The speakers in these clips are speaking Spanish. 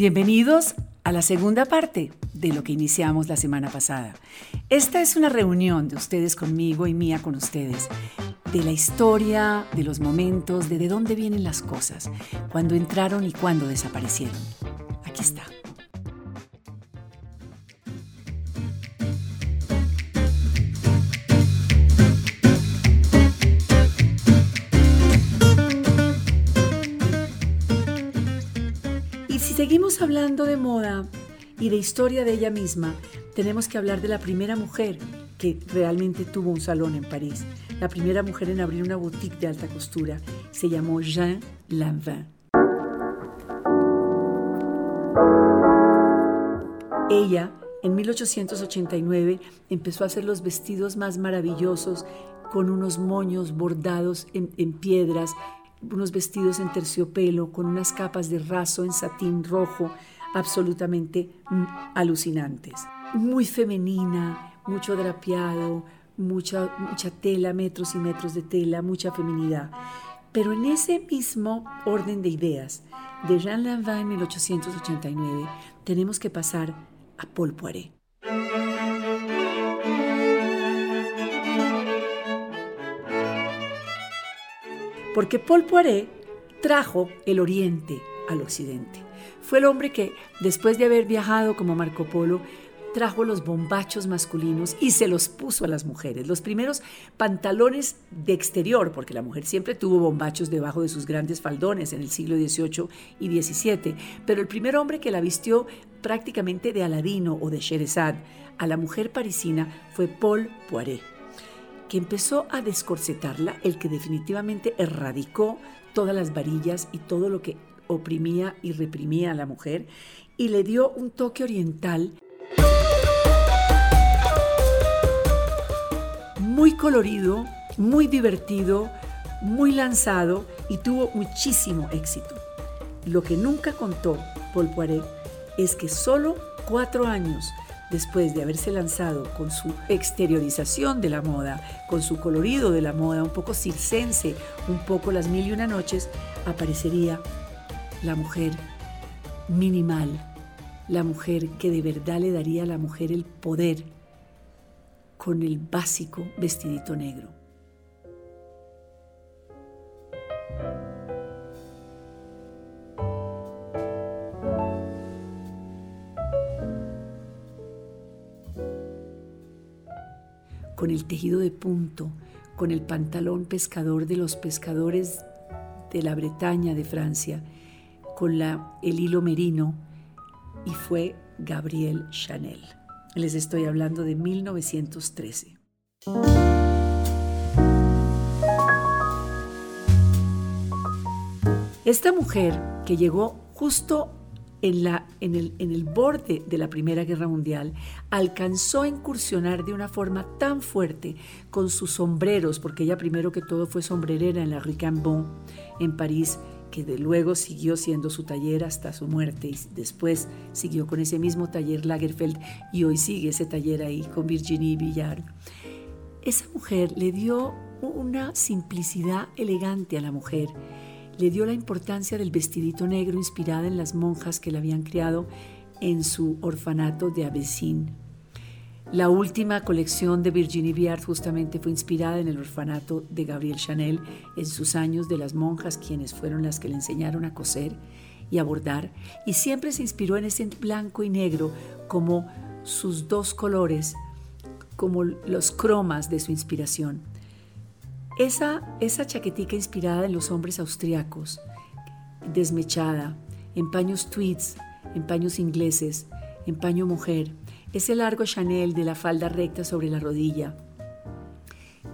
Bienvenidos a la segunda parte de lo que iniciamos la semana pasada. Esta es una reunión de ustedes conmigo y mía con ustedes, de la historia, de los momentos, de de dónde vienen las cosas, cuándo entraron y cuándo desaparecieron. Aquí está. Seguimos hablando de moda y de historia de ella misma, tenemos que hablar de la primera mujer que realmente tuvo un salón en París. La primera mujer en abrir una boutique de alta costura. Se llamó Jean Lanvin. Ella, en 1889, empezó a hacer los vestidos más maravillosos con unos moños bordados en, en piedras, unos vestidos en terciopelo, con unas capas de raso en satín rojo, absolutamente mm, alucinantes. Muy femenina, mucho drapeado, mucha, mucha tela, metros y metros de tela, mucha feminidad. Pero en ese mismo orden de ideas de Jean Lanvin en 1889, tenemos que pasar a Paul Poiret. Porque Paul Poiret trajo el Oriente al Occidente. Fue el hombre que, después de haber viajado como Marco Polo, trajo los bombachos masculinos y se los puso a las mujeres. Los primeros pantalones de exterior, porque la mujer siempre tuvo bombachos debajo de sus grandes faldones en el siglo XVIII y XVII, pero el primer hombre que la vistió prácticamente de Aladino o de Sherezad a la mujer parisina fue Paul Poiret, que empezó a descorsetarla, el que definitivamente erradicó todas las varillas y todo lo que oprimía y reprimía a la mujer y le dio un toque oriental muy colorido, muy divertido, muy lanzado y tuvo muchísimo éxito. Lo que nunca contó Paul Poiret es que solo cuatro años después de haberse lanzado con su exteriorización de la moda, con su colorido de la moda, un poco circense, un poco las mil y una noches, aparecería la mujer minimal, la mujer que de verdad le daría a la mujer el poder con el básico vestidito negro. Con el tejido de punto, con el pantalón pescador de los pescadores de la Bretaña de Francia, con la, el hilo merino, y fue Gabriel Chanel. Les estoy hablando de 1913. Esta mujer que llegó justo en, el, borde de la Primera Guerra Mundial, alcanzó a incursionar de una forma tan fuerte con sus sombreros, porque ella primero que todo fue sombrerera en la Rue Cambon, en París, que de luego siguió siendo su taller hasta su muerte y después siguió con ese mismo taller Lagerfeld y hoy sigue ese taller ahí con Virginie Villard. Esa mujer le dio una simplicidad elegante a la mujer, le dio la importancia del vestidito negro inspirada en las monjas que la habían criado en su orfanato de Avesín. La última colección de Virginie Viard justamente fue inspirada en el orfanato de Gabriel Chanel en sus años de las monjas, quienes fueron las que le enseñaron a coser y a bordar, y siempre se inspiró en ese blanco y negro como sus dos colores, como los cromas de su inspiración. Esa, esa chaquetica inspirada en los hombres austriacos, desmechada, en paños tweeds, en paños ingleses, en paño mujer, ese largo Chanel de la falda recta sobre la rodilla,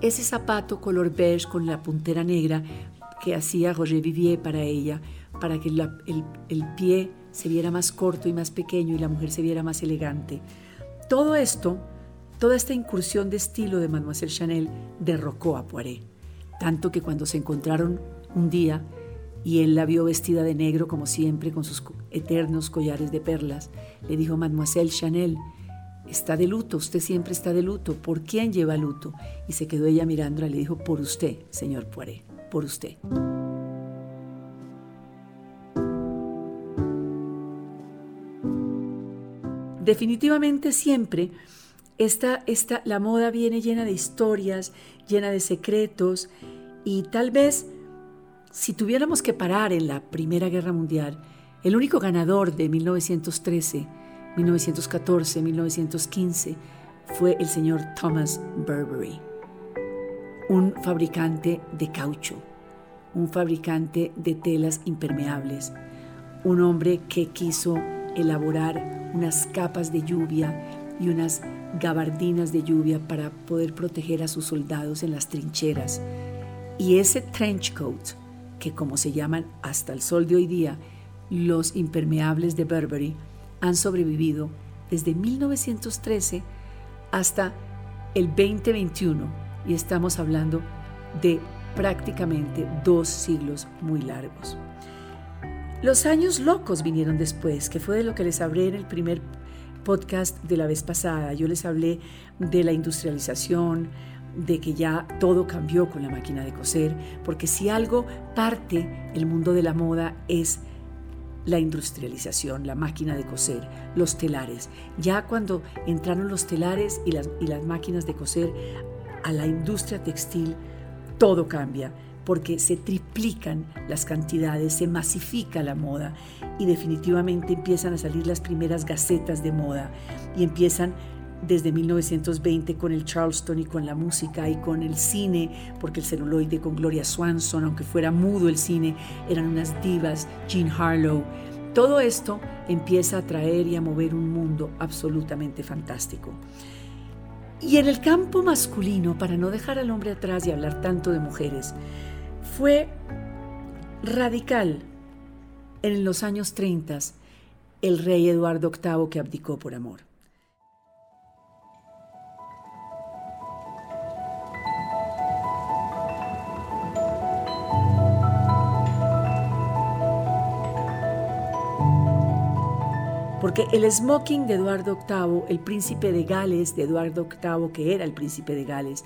ese zapato color beige con la puntera negra que hacía Roger Vivier para ella, para que el, el pie se viera más corto y más pequeño y la mujer se viera más elegante. Todo esto, toda esta incursión de estilo de Mademoiselle Chanel derrocó a Poiret, tanto que cuando se encontraron un día y él la vio vestida de negro como siempre con sus eternos collares de perlas, le dijo Mademoiselle Chanel, está de luto, usted siempre está de luto, ¿por quién lleva luto? Y se quedó ella mirándola y le dijo, por usted, señor Poiré, por usted. definitivamente siempre esta, esta, la moda viene llena de historias, llena de secretos y tal vez si tuviéramos que parar en la Primera Guerra Mundial, el único ganador de 1913, 1914, 1915 fue el señor Thomas Burberry, un fabricante de caucho, un fabricante de telas impermeables, un hombre que quiso elaborar unas capas de lluvia y unas gabardinas de lluvia para poder proteger a sus soldados en las trincheras. Y ese trench coat, que como se llaman hasta el sol de hoy día, los impermeables de Burberry, han sobrevivido desde 1913 hasta el 2021 y estamos hablando de prácticamente dos siglos muy largos. Los años locos vinieron después, que fue de lo que les hablé en el primer podcast de la vez pasada. Yo les hablé de la industrialización, de que ya todo cambió con la máquina de coser, porque si algo parte el mundo de la moda es la industrialización, la máquina de coser, los telares. Ya cuando entraron los telares y las, máquinas de coser a la industria textil, todo cambia porque se triplican las cantidades, se masifica la moda y definitivamente empiezan a salir las primeras gacetas de moda y empiezan desde 1920 con el Charleston y con la música y con el cine, porque el celuloide con Gloria Swanson, aunque fuera mudo el cine, eran unas divas, Jean Harlow. Todo esto empieza a traer y a mover un mundo absolutamente fantástico. Y en el campo masculino, para no dejar al hombre atrás y hablar tanto de mujeres, fue radical en los años 30 el rey Eduardo VIII que abdicó por amor. Porque el smoking de Eduardo VIII, el príncipe de Gales de Eduardo VIII, que era el príncipe de Gales,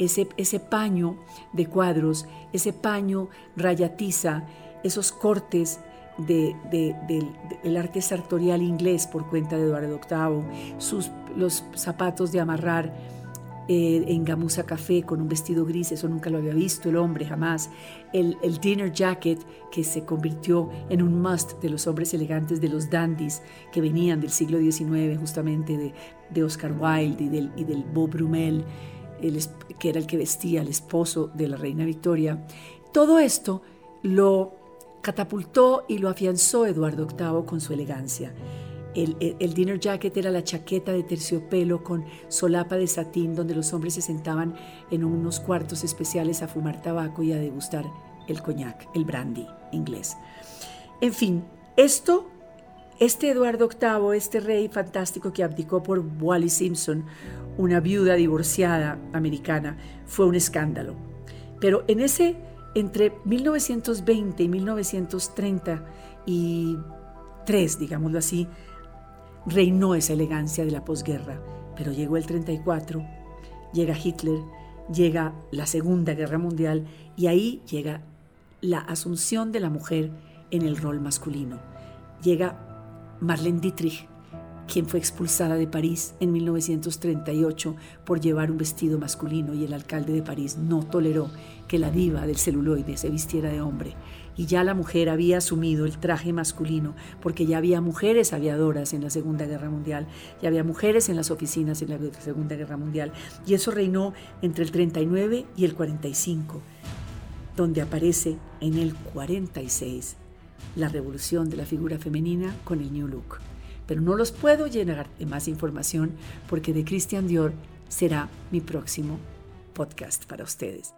ese, paño de cuadros, ese paño rayatiza, esos cortes del arte sartorial inglés por cuenta de Eduardo VIII, sus, los zapatos de amarrar eh, en gamuza café con un vestido gris, eso nunca lo había visto el hombre jamás, el, dinner jacket que se convirtió en un must de los hombres elegantes, de los dandies que venían del siglo XIX justamente de, Oscar Wilde y del, y del Beau Brummel que era el que vestía al esposo de la reina Victoria, todo esto lo catapultó y lo afianzó Eduardo VIII con su elegancia. El, dinner jacket era la chaqueta de terciopelo con solapa de satín donde los hombres se sentaban en unos cuartos especiales a fumar tabaco y a degustar el coñac, el brandy inglés. En fin, esto, este Eduardo VIII, este rey fantástico que abdicó por Wally Simpson, una viuda divorciada americana, fue un escándalo. Pero en ese, entre 1920 y 1933, digámoslo así, reinó esa elegancia de la posguerra. Pero llegó el 34, llega Hitler, llega la Segunda Guerra Mundial y ahí llega la asunción de la mujer en el rol masculino. Llega Marlene Dietrich, quien fue expulsada de París en 1938 por llevar un vestido masculino y el alcalde de París no toleró que la diva del celuloide se vistiera de hombre. Y ya la mujer había asumido el traje masculino porque ya había mujeres aviadoras en la Segunda Guerra Mundial, ya había mujeres en las oficinas en la Segunda Guerra Mundial. Y eso reinó entre el 39 y el 45, donde aparece en el 46 la revolución de la figura femenina con el New Look pero no los puedo llenar de más información porque de Christian Dior será mi próximo podcast para ustedes.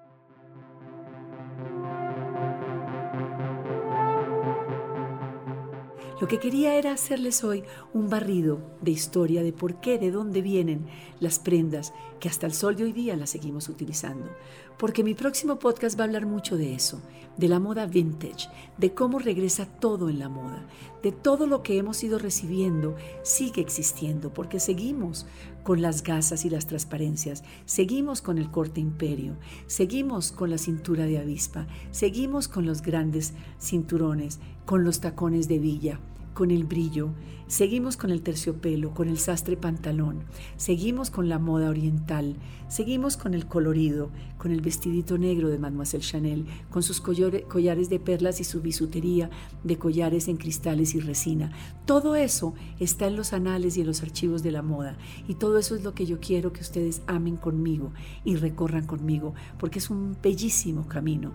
Lo que quería era hacerles hoy un barrido de historia de por qué, de dónde vienen las prendas que hasta el sol de hoy día las seguimos utilizando. Porque mi próximo podcast va a hablar mucho de eso, de la moda vintage, de cómo regresa todo en la moda, de todo lo que hemos ido recibiendo sigue existiendo, porque seguimos con las gasas y las transparencias, seguimos con el corte imperio, seguimos con la cintura de avispa, seguimos con los grandes cinturones, con los tacones de villa con el brillo, seguimos con el terciopelo, con el sastre pantalón, seguimos con la moda oriental, seguimos con el colorido, con el vestidito negro de Mademoiselle Chanel, con sus collares de perlas y su bisutería de collares en cristales y resina. Todo eso está en los anales y en los archivos de la moda. Y todo eso es lo que yo quiero que ustedes amen conmigo y recorran conmigo, porque es un bellísimo camino,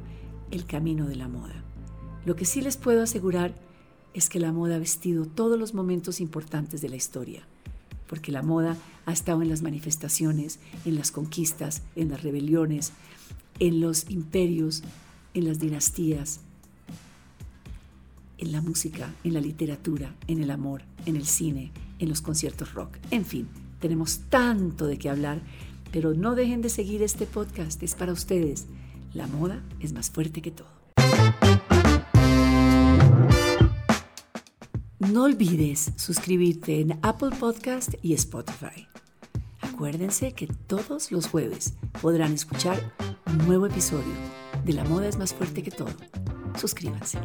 el camino de la moda. Lo que sí les puedo asegurar es que la moda ha vestido todos los momentos importantes de la historia, porque la moda ha estado en las manifestaciones, en las conquistas, en las rebeliones, en los imperios, en las dinastías, en la música, en la literatura, en el amor, en el cine, en los conciertos rock. En fin, tenemos tanto de qué hablar, pero no dejen de seguir este podcast, es para ustedes. La moda es más fuerte que todo. No olvides suscribirte en Apple Podcast y Spotify. Acuérdense que todos los jueves podrán escuchar un nuevo episodio de La moda es más fuerte que todo. Suscríbanse.